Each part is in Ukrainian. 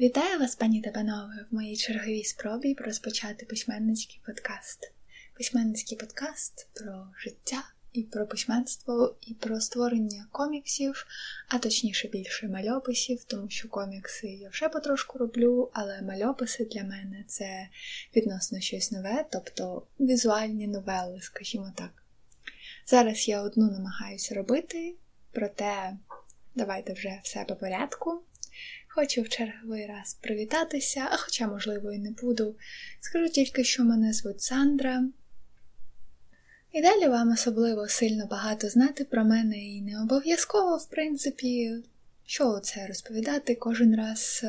Вітаю вас, пані та панове, в моїй черговій спробі розпочати письменницький подкаст. Письменницький подкаст про життя і про письменство, і про створення коміксів, а точніше більше мальописів, тому що комікси я вже потрошку роблю, але мальописи для мене це відносно щось нове, тобто візуальні новели, скажімо так. Зараз я одну намагаюся робити, проте давайте вже все по порядку. Хочу в черговий раз привітатися, а хоча, можливо, і не буду. Скажу тільки, що мене звуть Сандра. І далі вам особливо сильно багато знати про мене і не обов'язково, в принципі, що це розповідати кожен раз,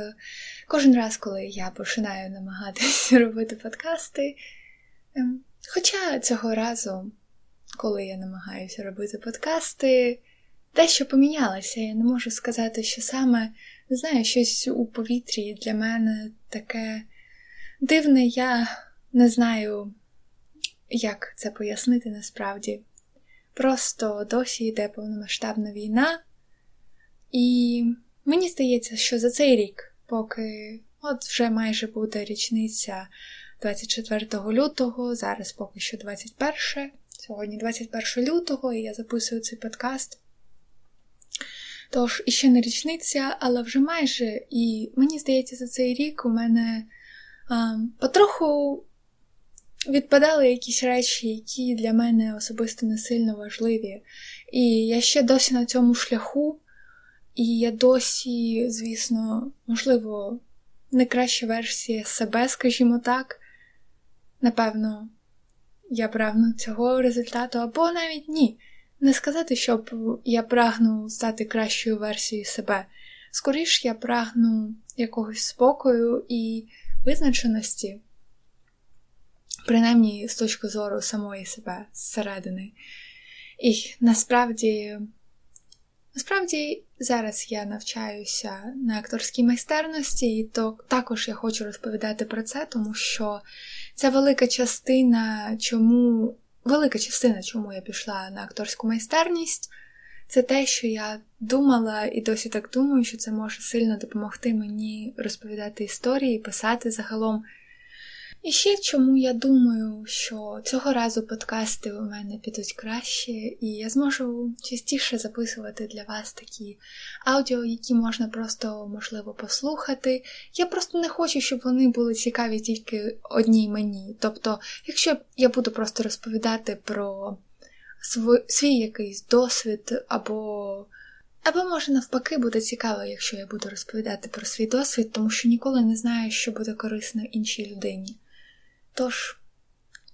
кожен раз, коли я починаю намагатися робити подкасти. Ем, хоча цього разу, коли я намагаюся робити подкасти, дещо помінялося. Я не можу сказати, що саме не знаю, щось у повітрі для мене таке дивне, я не знаю, як це пояснити насправді. Просто досі йде повномасштабна війна, і мені здається, що за цей рік, поки от вже майже буде річниця 24 лютого, зараз поки що 21, сьогодні 21 лютого, і я записую цей подкаст. Тож, іще не річниця, але вже майже. І мені здається, за цей рік у мене а, потроху відпадали якісь речі, які для мене особисто не сильно важливі. І я ще досі на цьому шляху, і я досі, звісно, можливо, не краща версія себе, скажімо так. Напевно, я прагну цього результату, або навіть ні. Не сказати, щоб я прагну стати кращою версією себе. Скоріш я прагну якогось спокою і визначеності, принаймні з точки зору самої себе зсередини. І насправді, насправді, зараз я навчаюся на акторській майстерності, і то також я хочу розповідати про це, тому що це велика частина, чому велика частина, чому я пішла на акторську майстерність, це те, що я думала і досі так думаю, що це може сильно допомогти мені розповідати історії, писати загалом. І ще чому я думаю, що цього разу подкасти у мене підуть краще, і я зможу частіше записувати для вас такі аудіо, які можна просто, можливо, послухати. Я просто не хочу, щоб вони були цікаві тільки одній мені. Тобто, якщо я буду просто розповідати про свій, свій якийсь досвід, або. Або, може, навпаки, буде цікаво, якщо я буду розповідати про свій досвід, тому що ніколи не знаю, що буде корисно іншій людині. Тож,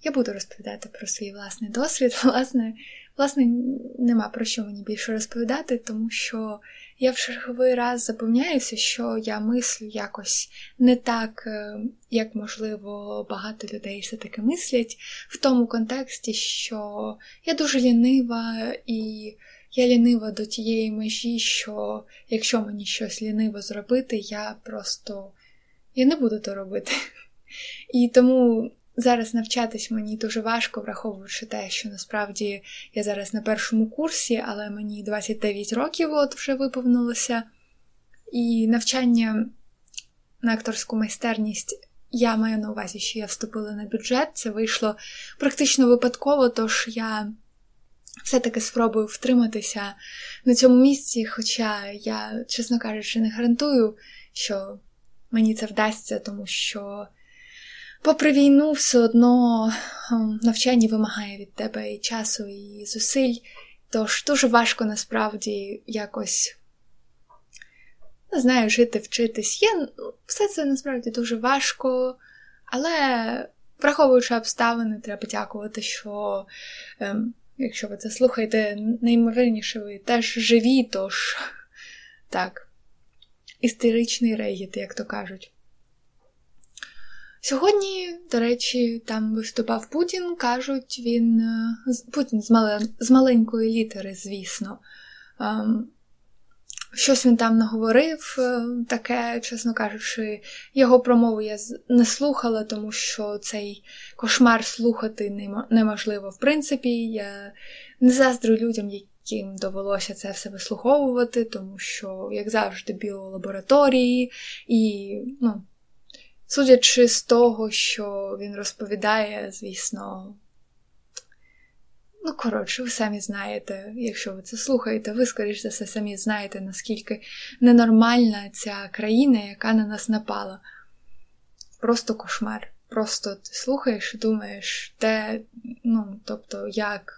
я буду розповідати про свій власний досвід. Власне, власне, нема про що мені більше розповідати, тому що я в черговий раз запевняюся, що я мислю якось не так, е, як, можливо, багато людей все-таки мислять, в тому контексті, що я дуже лінива і. Я лінива до тієї межі, що якщо мені щось ліниво зробити, я просто я не буду то робити. І тому зараз навчатись мені дуже важко, враховуючи те, що насправді я зараз на першому курсі, але мені 29 років от вже виповнилося. І навчання на акторську майстерність. Я маю на увазі, що я вступила на бюджет, це вийшло практично випадково, тож я все-таки спробую втриматися на цьому місці, хоча я, чесно кажучи, не гарантую, що мені це вдасться, тому що Попри війну, все одно ем, навчання вимагає від тебе і часу, і зусиль, тож дуже важко насправді якось не знаю, жити, вчитись. Є все це насправді дуже важко, але враховуючи обставини, треба дякувати, що, ем, якщо ви це слухаєте, неймовірніше ви теж живі, тож так, істеричний регіт, як то кажуть. Сьогодні, до речі, там виступав Путін, кажуть, він е, Путін з мале, з маленької літери, звісно. Ем, щось він там наговорив, е, таке, чесно кажучи, його промову я не слухала, тому що цей кошмар слухати неможливо. В принципі, я не заздрю людям, яким довелося це все вислуховувати, тому що, як завжди, біолабораторії, і, ну, судячи з того, що він розповідає, звісно. Ну, коротше, ви самі знаєте, якщо ви це слухаєте, ви, скоріш за все, самі знаєте, наскільки ненормальна ця країна, яка на нас напала. Просто кошмар. Просто ти слухаєш і думаєш, де, ну, тобто, як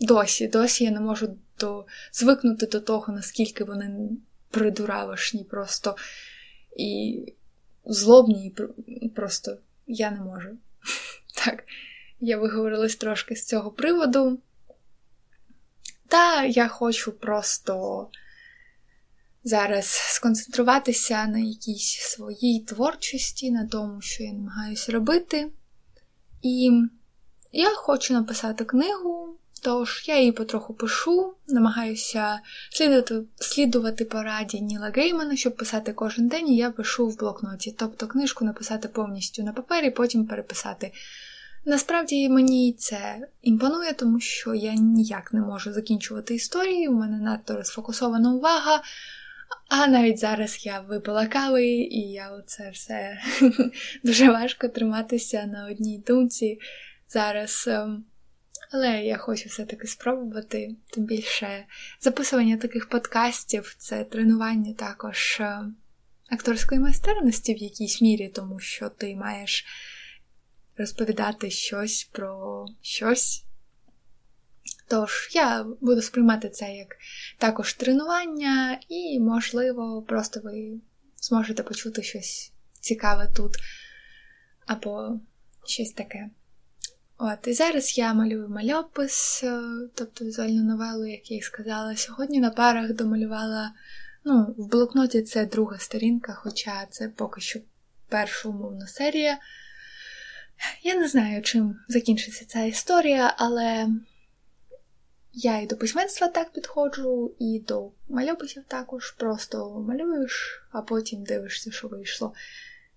досі, досі я не можу до... звикнути до того, наскільки вони придуравишні просто і злобні, і просто я не можу. Так, я виговорилась трошки з цього приводу. Та я хочу просто зараз сконцентруватися на якійсь своїй творчості, на тому, що я намагаюся робити. І я хочу написати книгу, тож я її потроху пишу, намагаюся слідувати слідувати пораді Ніла Геймана, щоб писати кожен день, і я пишу в блокноті. Тобто книжку написати повністю на папері, потім переписати. Насправді мені це імпонує, тому що я ніяк не можу закінчувати історії, у мене надто розфокусована увага. А навіть зараз я випила кави, і я оце все дуже важко триматися на одній думці зараз. Але я хочу все-таки спробувати. Тим більше записування таких подкастів це тренування також ем, акторської майстерності в якійсь мірі, тому що ти маєш розповідати щось про щось. Тож я буду сприймати це як також тренування, і, можливо, просто ви зможете почути щось цікаве тут, або щось таке. От, І зараз я малюю мальопис, е, тобто візуальну новелу, як я і сказала. Сьогодні на парах домалювала, ну, в блокноті це друга сторінка, хоча це поки що перша умовна серія. Я не знаю, чим закінчиться ця історія, але я і до письменства так підходжу, і до мальописів також. Просто малюєш, а потім дивишся, що вийшло.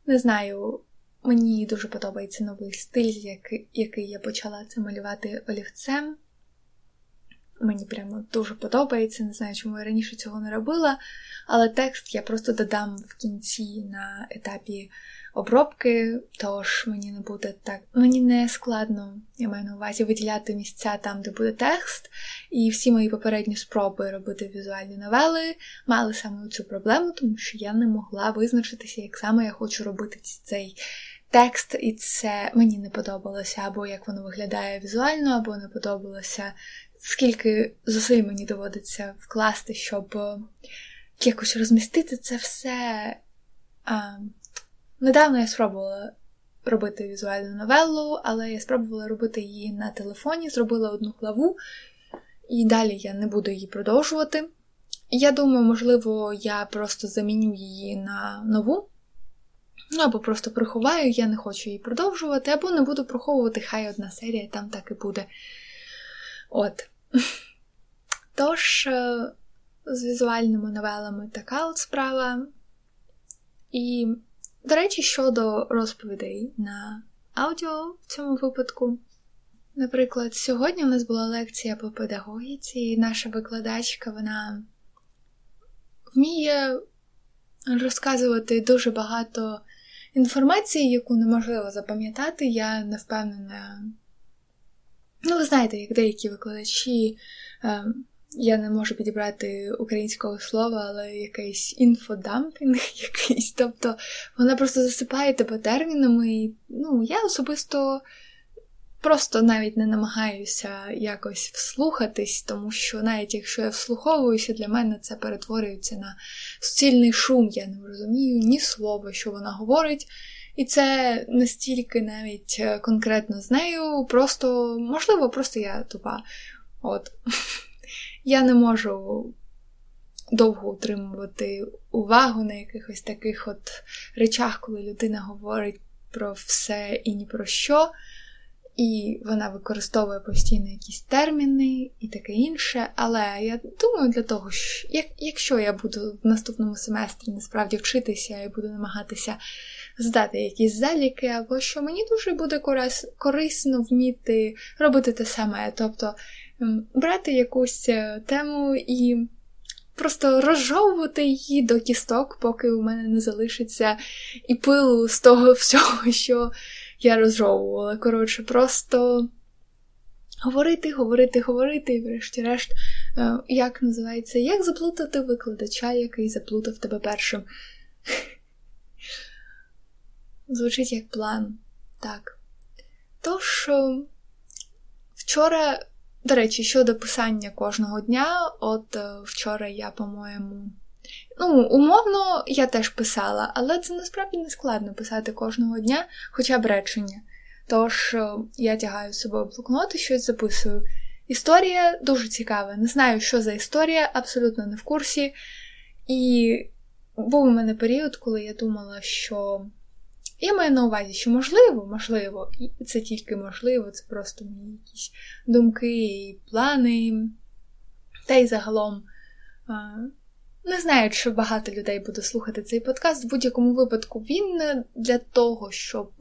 Не знаю, мені дуже подобається новий стиль, який, який я почала це малювати олівцем. Мені прямо дуже подобається, не знаю, чому я раніше цього не робила, але текст я просто додам в кінці на етапі обробки, тож мені не буде так, мені не складно, я маю на увазі виділяти місця там, де буде текст, і всі мої попередні спроби робити візуальні новели мали саме цю проблему, тому що я не могла визначитися, як саме я хочу робити цей. Текст, і це мені не подобалося, або як воно виглядає візуально, або не подобалося, скільки зусиль мені доводиться вкласти, щоб якось розмістити це все. Недавно я спробувала робити візуальну новелу, але я спробувала робити її на телефоні, зробила одну главу, і далі я не буду її продовжувати. Я думаю, можливо, я просто заміню її на нову. Ну, або просто приховаю, я не хочу її продовжувати, або не буду приховувати, хай одна серія там так і буде. От. Тож, е, з візуальними новелами така от справа. І до речі, щодо розповідей на аудіо в цьому випадку. Наприклад, сьогодні у нас була лекція по педагогіці, і наша викладачка вона вміє розказувати дуже багато інформації, яку неможливо запам'ятати. Я не впевнена. Ну, ви знаєте, як деякі викладачі ем, я не можу підібрати українського слова, але якийсь інфодампінг якийсь. Тобто вона просто засипає тебе термінами. І, ну, я особисто просто навіть не намагаюся якось вслухатись, тому що навіть якщо я вслуховуюся, для мене це перетворюється на суцільний шум. Я не розумію ні слова, що вона говорить. І це настільки навіть е, конкретно з нею, просто, можливо, просто я тупа. От. Я не можу довго утримувати увагу на якихось таких от речах, коли людина говорить про все і ні про що, і вона використовує постійно якісь терміни і таке інше. Але я думаю, для того, що як, якщо я буду в наступному семестрі насправді вчитися і буду намагатися здати якісь заліки, або що мені дуже буде корисно вміти робити те саме. Тобто брати якусь е, тему і просто розжовувати її до кісток, поки у мене не залишиться і пилу з того всього, що я розжовувала. Коротше, просто говорити, говорити, говорити, і врешті-решт, е, як називається, як заплутати викладача, який заплутав тебе першим. Звучить як план. Так. Тож, е, вчора, до речі, щодо писання кожного дня, от е, вчора я, по-моєму. Ну, умовно, я теж писала, але це насправді не складно писати кожного дня, хоча б речення. Тож е, я тягаю з собою блокнот і щось записую. Історія дуже цікава. Не знаю, що за історія, абсолютно не в курсі. І був у мене період, коли я думала, що я маю на увазі, що можливо, можливо, і це тільки можливо, це просто мої якісь думки і плани. Та й загалом. Не знаю, чи багато людей буде слухати цей подкаст. В будь-якому випадку він для того, щоб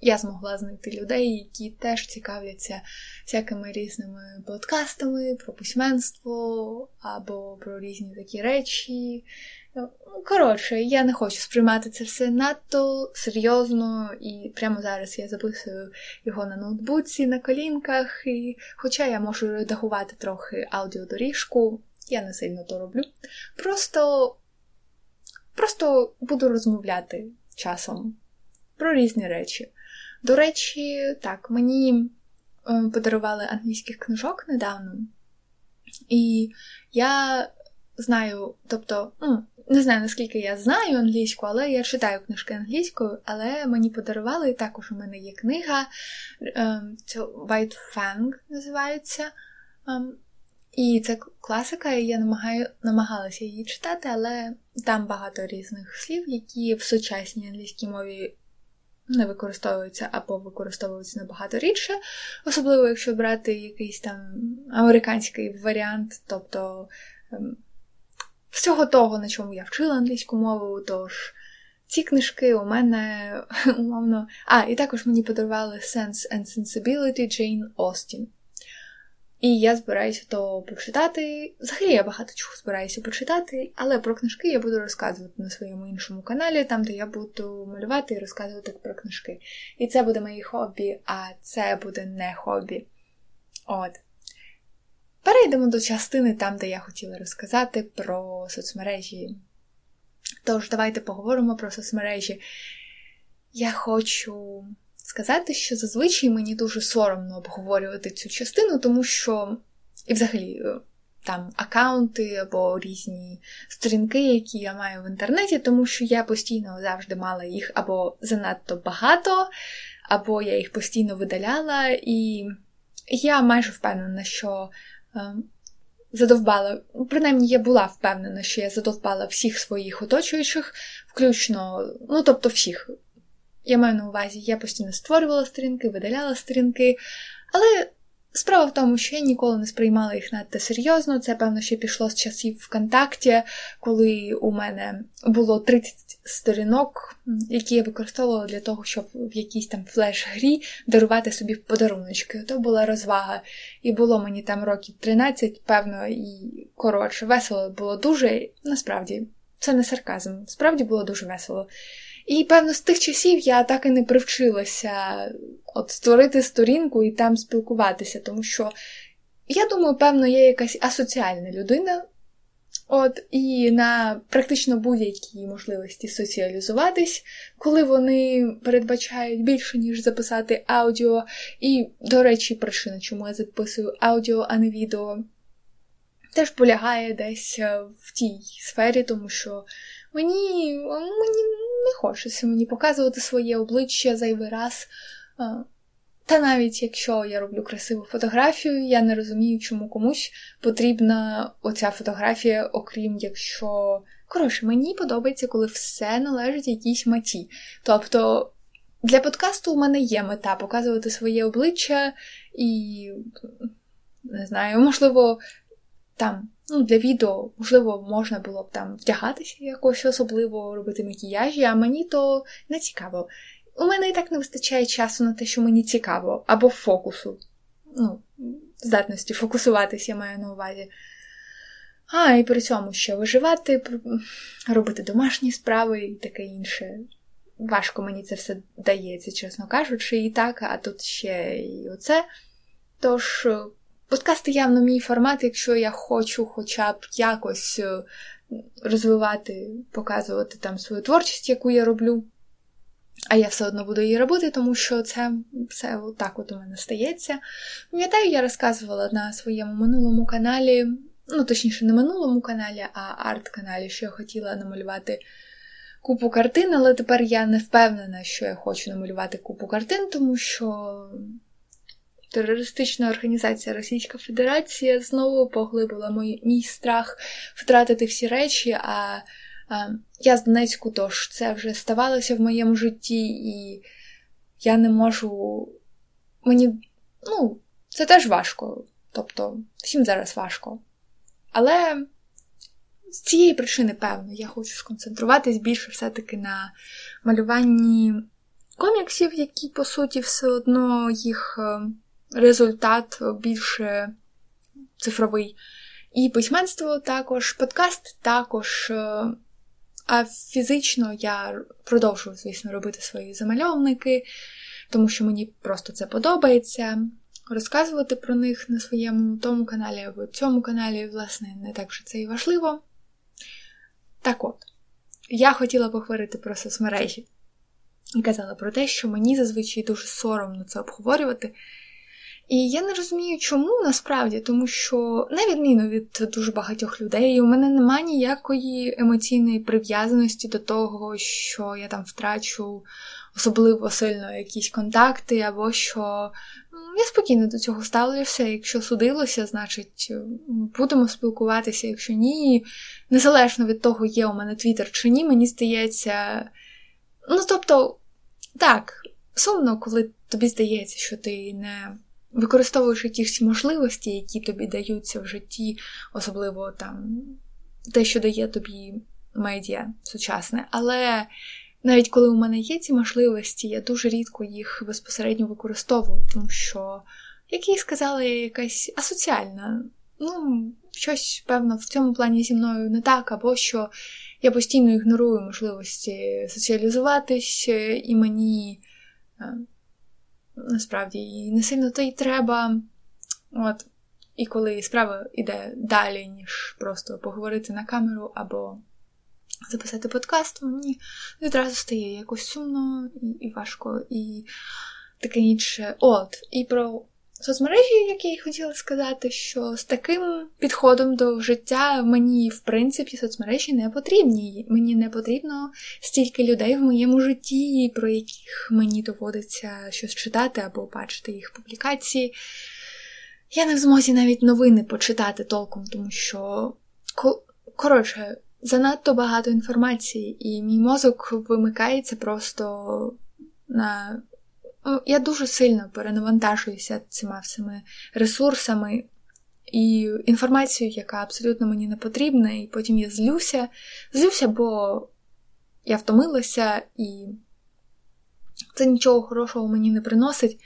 я змогла знайти людей, які теж цікавляться всякими різними подкастами про письменство або про різні такі речі. Ну, коротше, я не хочу сприймати це все надто серйозно, і прямо зараз я записую його на ноутбуці, на колінках, і хоча я можу редагувати трохи аудіодоріжку, я не сильно то роблю. Просто, Просто буду розмовляти часом про різні речі. До речі, так, мені е, подарували англійських книжок недавно, і я знаю, тобто, ну, не знаю, наскільки я знаю англійську, але я читаю книжки англійською, але мені подарували, також у мене є книга, е, це White Fang називається. І це класика, і я намагаю, намагалася її читати, але там багато різних слів, які в сучасній англійській мові не використовуються або використовуються набагато рідше, особливо якщо брати якийсь там американський варіант, тобто ем, всього того, на чому я вчила англійську мову, тож ці книжки у мене умовно. А, і також мені подарували Sense and Sensibility Jane Austen. І я збираюся то почитати. Взагалі я багато чого збираюся почитати, але про книжки я буду розказувати на своєму іншому каналі, там, де я буду малювати і розказувати про книжки. І це буде моє хобі, а це буде не хобі. От. Перейдемо до частини там, де я хотіла розказати про соцмережі. Тож, давайте поговоримо про соцмережі. Я хочу сказати, що зазвичай мені дуже соромно обговорювати цю частину, тому що, і взагалі, е, там аккаунти або різні сторінки, які я маю в інтернеті, тому що я постійно завжди мала їх або занадто багато, або я їх постійно видаляла, і я майже впевнена, що. Е, задовбала, принаймні я була впевнена, що я задовбала всіх своїх оточуючих, включно, ну тобто всіх я маю на увазі, я постійно створювала сторінки, видаляла сторінки, але справа в тому, що я ніколи не сприймала їх надто серйозно. Це, певно, ще пішло з часів ВКонтакті, коли у мене було 30 сторінок, які я використовувала для того, щоб в якійсь там флеш-грі дарувати собі подаруночки. То була розвага. І було мені там років 13, певно, і коротше, весело було дуже, насправді. Це не сарказм, справді було дуже весело. І, певно, з тих часів я так і не привчилася от створити сторінку і там спілкуватися, тому що, я думаю, певно, є якась асоціальна людина. От, і на практично будь-які можливості соціалізуватись, коли вони передбачають більше, ніж записати аудіо. І, до речі, причина, чому я записую аудіо, а не відео, теж полягає десь е, в тій сфері, тому що Мені мені не хочеться мені показувати своє обличчя зайвий раз. Та навіть якщо я роблю красиву фотографію, я не розумію, чому комусь потрібна оця фотографія, окрім якщо. Коротше, мені подобається, коли все належить якійсь меті. Тобто для подкасту у мене є мета показувати своє обличчя і, не знаю, можливо, там Ну, Для відео, можливо, можна було б там вдягатися якось особливо, робити макіяжі, а мені то не цікаво. У мене і так не вистачає часу на те, що мені цікаво, або фокусу. Ну, здатності фокусуватись, я маю на увазі. А, і при цьому ще виживати, робити домашні справи і таке інше. Важко мені це все дається, чесно кажучи, і так, а тут ще і оце. Тож, подкасти явно мій формат, якщо я хочу хоча б якось е, розвивати, показувати там свою творчість, яку я роблю. А я все одно буду її робити, тому що це все так от у мене стається. Пам'ятаю, я розказувала на своєму минулому каналі, ну, точніше, не минулому каналі, а арт-каналі, що я хотіла намалювати купу картин, але тепер я не впевнена, що я хочу намалювати купу картин, тому що терористична організація Російська Федерація знову поглибила мій, мій страх втратити всі речі. а я з Донецьку, тож це вже ставалося в моєму житті, і я не можу. Мені, ну, це теж важко. Тобто, всім зараз важко. Але з цієї причини, певно, я хочу сконцентруватись більше все-таки на малюванні коміксів, які, по суті, все одно їх е, результат більше цифровий. І письменство також, подкаст також. Е, а фізично я продовжую, звісно, робити свої замальовники, тому що мені просто це подобається. Розказувати про них на своєму тому каналі або цьому каналі, власне, не так вже це і важливо. Так от, я хотіла поговорити про соцмережі і казала про те, що мені зазвичай дуже соромно це обговорювати. І я не розумію, чому насправді, тому що, на відміну від дуже багатьох людей, у мене немає ніякої емоційної прив'язаності до того, що я там втрачу особливо сильно якісь контакти, або що я спокійно до цього ставлюся. Якщо судилося, значить будемо спілкуватися, якщо ні, незалежно від того, є у мене твіттер чи ні, мені здається. Ну, тобто, так, сумно, коли тобі здається, що ти не використовуєш якісь можливості, які тобі даються в житті, особливо там те, що дає тобі медіа сучасне. Але навіть коли у мене є ці можливості, я дуже рідко їх безпосередньо використовую, тому що, як я сказала, я якась асоціальна. Ну, щось, певно, в цьому плані зі мною не так, або що я постійно ігнорую можливості соціалізуватись, і мені е, насправді і не сильно то й треба. От. І коли справа йде далі, ніж просто поговорити на камеру або записати подкаст, мені відразу стає якось сумно і, і важко, і таке інше. От, і про соцмережі, які я хотіла сказати, що з таким підходом до життя мені, в принципі, соцмережі не потрібні. Мені не потрібно стільки людей в моєму житті, про яких мені доводиться щось читати або бачити їх публікації. Я не в змозі навіть новини почитати толком, тому що, коротше, занадто багато інформації, і мій мозок вимикається просто на я дуже сильно перенавантажуюся цими всіми ресурсами і інформацією, яка абсолютно мені не потрібна, і потім я злюся. Злюся, бо я втомилася, і це нічого хорошого мені не приносить.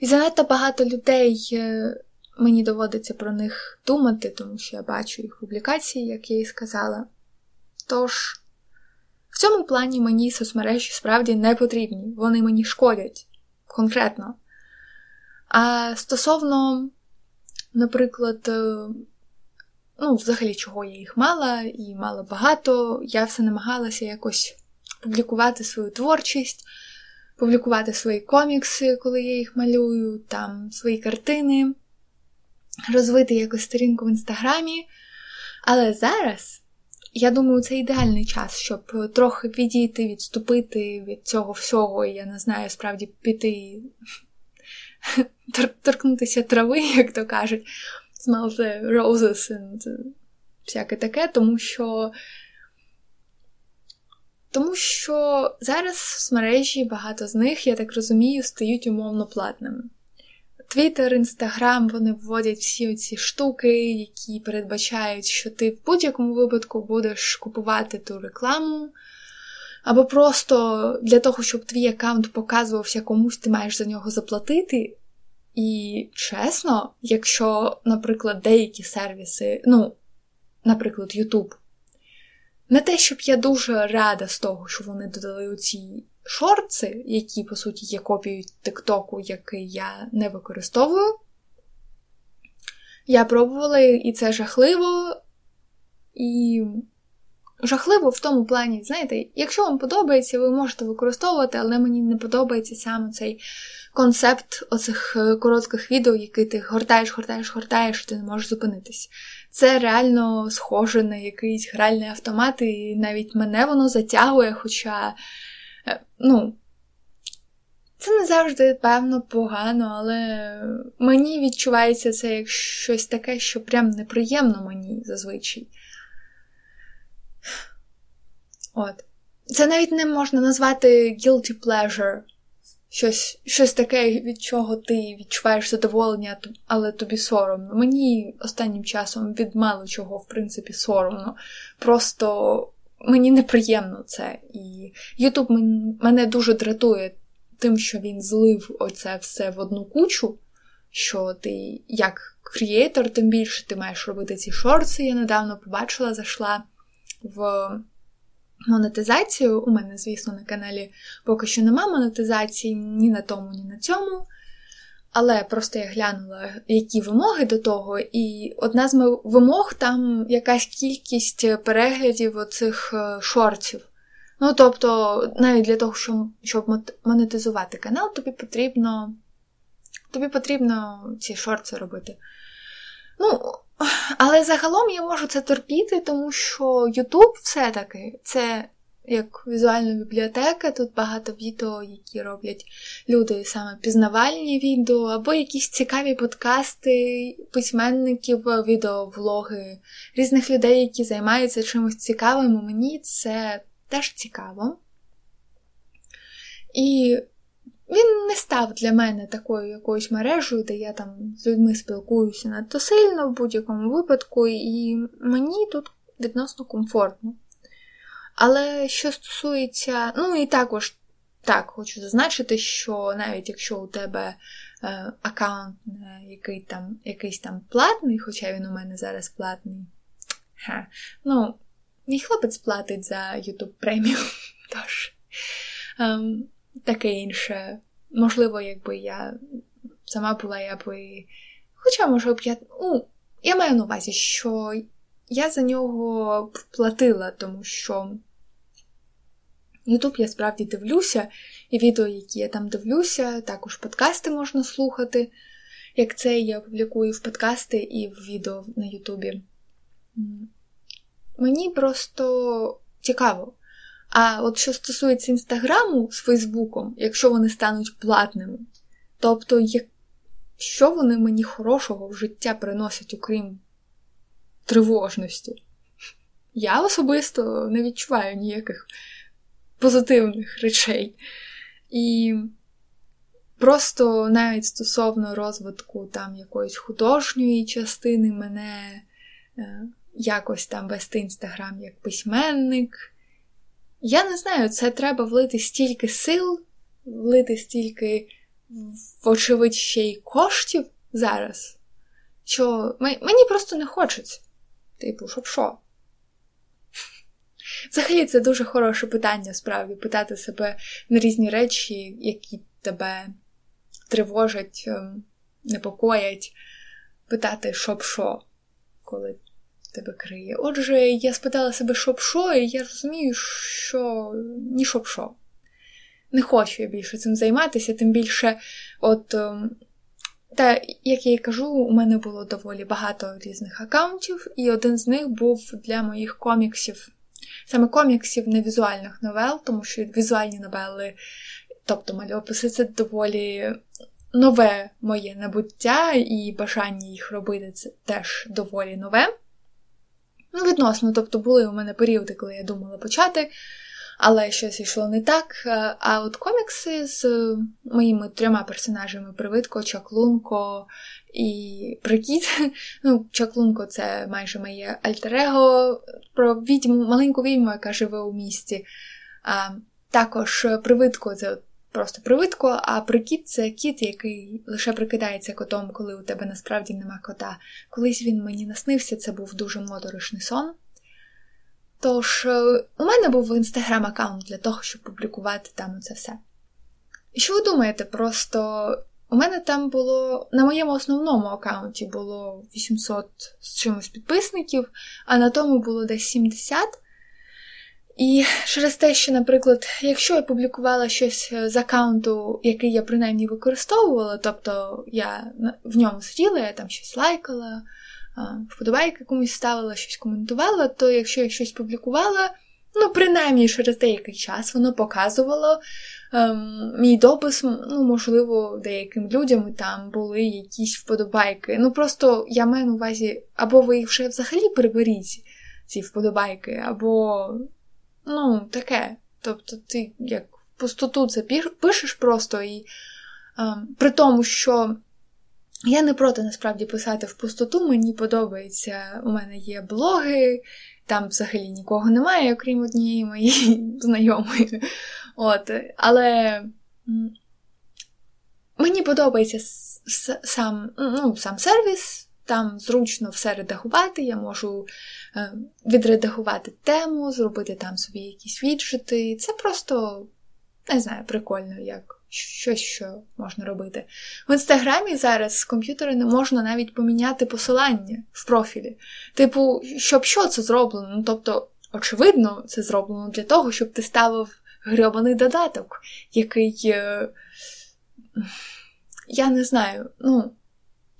І занадто багато людей е, мені доводиться про них думати, тому що я бачу їх публікації, як я і сказала. Тож, в цьому плані мені соцмережі справді не потрібні, вони мені шкодять конкретно. А стосовно, наприклад, е, ну, взагалі, чого я їх мала, і мала багато, я все намагалася якось публікувати свою творчість, публікувати свої комікси, коли я їх малюю, там свої картини, розвити якось сторінку в інстаграмі. Але зараз я думаю, це ідеальний час, щоб трохи відійти, відступити від цього всього, і я не знаю, справді піти торкнутися трави, як то кажуть, smell the roses and всяке таке, тому що. Тому що зараз в соцмережі багато з них, я так розумію, стають умовно платними. Твіттер, Інстаграм, вони вводять всі ці штуки, які передбачають, що ти в будь-якому випадку будеш купувати ту рекламу. Або просто для того, щоб твій аккаунт показувався комусь, ти маєш за нього заплатити. І чесно, якщо, наприклад, деякі сервіси, ну, наприклад, YouTube, не те, щоб я дуже рада з того, що вони додали оці шорти, які, по суті, є копією Тиктоку, який я не використовую. Я пробувала, і це жахливо. І жахливо в тому плані, знаєте, якщо вам подобається, ви можете використовувати, але мені не подобається саме цей концепт оцих е, коротких відео, які ти гортаєш, гортаєш, гортаєш, і ти не можеш зупинитись. Це реально схоже на якийсь гральний автомат, і навіть мене воно затягує, хоча, ну, це не завжди, певно, погано, але мені відчувається це як щось таке, що прям неприємно мені зазвичай. От. Це навіть не можна назвати guilty pleasure. Щось щось таке, від чого ти відчуваєш задоволення, але тобі соромно. Мені останнім часом від мало чого, в принципі, соромно. Просто мені неприємно це. І Ютуб мене дуже дратує тим, що він злив оце все в одну кучу, що ти як креатор, тим більше ти маєш робити ці шорти. Я недавно побачила, зайшла в монетизацію. У мене, звісно, на каналі поки що нема монетизації ні на тому, ні на цьому. Але просто я глянула, які вимоги до того, і одна з вимог там якась кількість переглядів оцих е, шортів. Ну, тобто, навіть для того, щоб монетизувати канал, тобі потрібно тобі потрібно ці шорти робити. Ну, але загалом я можу це терпіти, тому що YouTube все-таки це як візуальна бібліотека, тут багато відео, які роблять люди саме пізнавальні відео, або якісь цікаві подкасти, письменників, відеовлоги, різних людей, які займаються чимось цікавим. Мені це теж цікаво. І він не став для мене такою якоюсь мережею, де я там з людьми спілкуюся надто сильно в будь-якому випадку, і мені тут відносно комфортно. Але що стосується, ну і також так, хочу зазначити, що навіть якщо у тебе е, аккаунт який там, якийсь там платний, хоча він у мене зараз платний, ха, ну, мій хлопець платить за YouTube преміум, тож. Е, таке інше. Можливо, якби я сама була, я би. Хоча, може, б я. Ну, я маю на увазі, що я за нього платила, тому що Ютуб я справді дивлюся, і відео, які я там дивлюся, також подкасти можна слухати. Як це я публікую в подкасти і в відео на Ютубі. Мені просто цікаво. А от що стосується Інстаграму з Фейсбуком, якщо вони стануть платними, тобто, що вони мені хорошого в життя приносять, окрім тривожності, я особисто не відчуваю ніяких позитивних речей. І просто навіть стосовно розвитку там якоїсь художньої частини мене е, якось там вести інстаграм як письменник. Я не знаю, це треба влити стільки сил, влити стільки, вочевидь, ще й коштів зараз, що мені просто не хочеться. Типу, щоб що? Взагалі, це дуже хороше питання, справді, питати себе на різні речі, які тебе тривожать, ем, непокоять, питати, щоб що, коли тебе криє. Отже, я спитала себе, щоб що, і я розумію, що ні щоб що. Не хочу я більше цим займатися, тим більше, от, ем, та, як я і кажу, у мене було доволі багато різних аккаунтів, і один з них був для моїх коміксів. Саме коміксів, не візуальних новел, тому що візуальні новели, тобто мальописи, це доволі нове моє набуття, і бажання їх робити це теж доволі нове. Ну, відносно, тобто були у мене періоди, коли я думала почати, але щось йшло не так. Е, а от комікси з моїми трьома персонажами Привидко, Чаклунко і Прикіт. Ну, Чаклунко це майже моє альтер-его про відьму, маленьку відьму, яка живе у місті. А Також Привидко це просто привидко, а прикіт це кіт, який лише прикидається котом, коли у тебе насправді нема кота. Колись він мені наснився, це був дуже моторошний сон. Тож, е, у мене був інстаграм-аккаунт для того, щоб публікувати там це все. І що ви думаєте? Просто у мене там було на моєму основному аккаунті було 800 з чимось підписників, а на тому було десь 70. І через те, що, наприклад, якщо я публікувала щось з аккаунту, який я принаймні використовувала, тобто я в ньому сиділа, я там щось лайкала, вподобайки комусь ставила, щось коментувала, то якщо я щось публікувала, ну, принаймні через деякий час воно показувало ем, мій допис, ну, можливо, деяким людям там були якісь вподобайки. Ну, просто я маю на увазі, або ви їх вже взагалі приберіть, ці вподобайки, або, ну, таке. Тобто, ти як пустоту це пишеш просто і ем, при тому, що. Я не проти насправді писати в пустоту, мені подобається. У мене є блоги, там взагалі нікого немає, окрім однієї моєї знайомої. От, Але мені подобається сам ну, сам сервіс, там зручно все редагувати, я можу е, відредагувати тему, зробити там собі якісь віджити. Це просто, не знаю, прикольно як щось, що можна робити. В інстаграмі зараз з комп'ютера не можна навіть поміняти посилання в профілі. Типу, щоб що це зроблено? Ну, тобто, очевидно, це зроблено для того, щоб ти ставив грьобаний додаток, який. Е... Я не знаю, ну,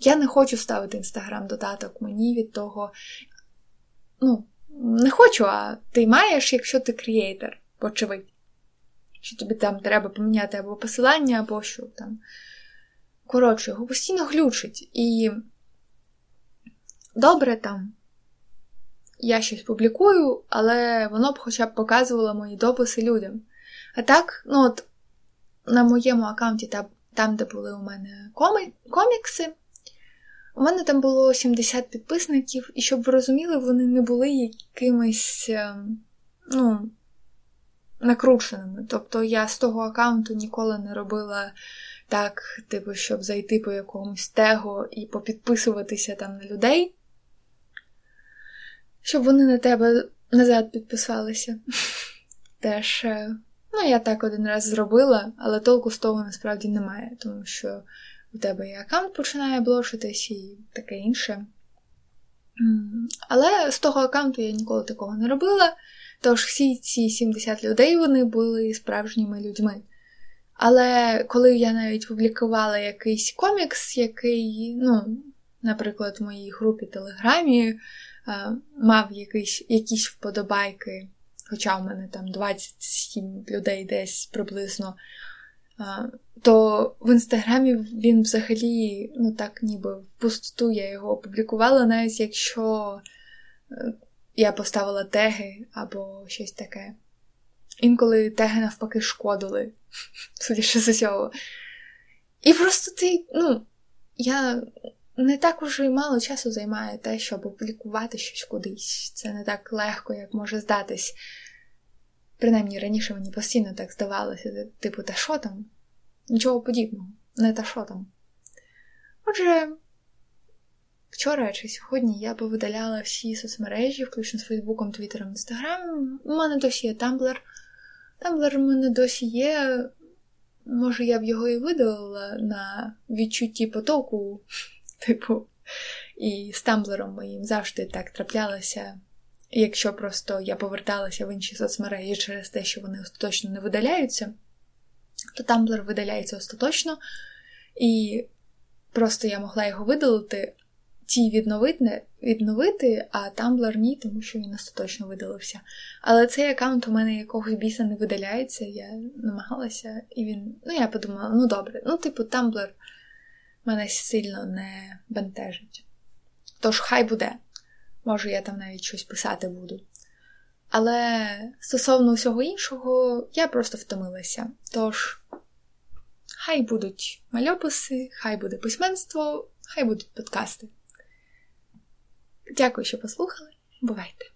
я не хочу ставити інстаграм-додаток, мені від того. Ну, не хочу, а ти маєш, якщо ти креатор, очевидь що тобі там треба поміняти або посилання, або що там. Коротше, його постійно глючить. І добре там. Я щось публікую, але воно б хоча б показувало мої дописи людям. А так, ну от на моєму аккаунті, там, де були у мене комі... комікси, у мене там було 70 підписників, і щоб ви розуміли, вони не були якимись, ем, ну, накрученими. Тобто я з того аккаунту ніколи не робила так, типу, щоб зайти по якомусь тегу і попідписуватися там на людей, щоб вони на тебе назад підписалися. Теж, е, ну, я так один раз зробила, але толку з того насправді немає, тому що у тебе і аккаунт починає блошитись і таке інше. Але з того аккаунту я ніколи такого не робила. Тож всі ці 70 людей вони були справжніми людьми. Але коли я навіть публікувала якийсь комікс, який, ну, наприклад, в моїй групі Телеграмі е, мав якийсь, якісь вподобайки, хоча у мене там 27 людей десь приблизно, е, то в інстаграмі він взагалі, ну так, ніби в пустоту я його опублікувала, навіть якщо е, я поставила теги або щось таке. Інколи теги навпаки шкодили, судячи з усього. І просто ти, ну, я не так уже мало часу займаю те, щоб опублікувати щось кудись. Це не так легко, як може здатись. Принаймні раніше мені постійно так здавалося, типу, та що там? Нічого подібного, не та що там. Отже, Вчора чи сьогодні я повидаляла всі соцмережі, включно з Фейсбуком, Твіттером, Інстаграмом. У мене досі є Тамблер. Тамблер у мене досі є. Може, я б його і видалила на відчутті потоку, типу, і з тамблером моїм завжди так траплялося. Якщо просто я поверталася в інші соцмережі через те, що вони остаточно не видаляються, то тамблер видаляється остаточно, і просто я могла його видалити, ті відновити, відновити, а Tumblr ні, тому що він остаточно видалився. Але цей аккаунт у мене якогось біса не видаляється, я намагалася, і він. Ну, я подумала, ну добре, ну, типу, Tumblr мене сильно не бентежить. Тож, хай буде. Може, я там навіть щось писати буду. Але стосовно всього іншого, я просто втомилася. Тож, хай будуть мальописи, хай буде письменство, хай будуть подкасти. Дякую, що послухали. Бувайте!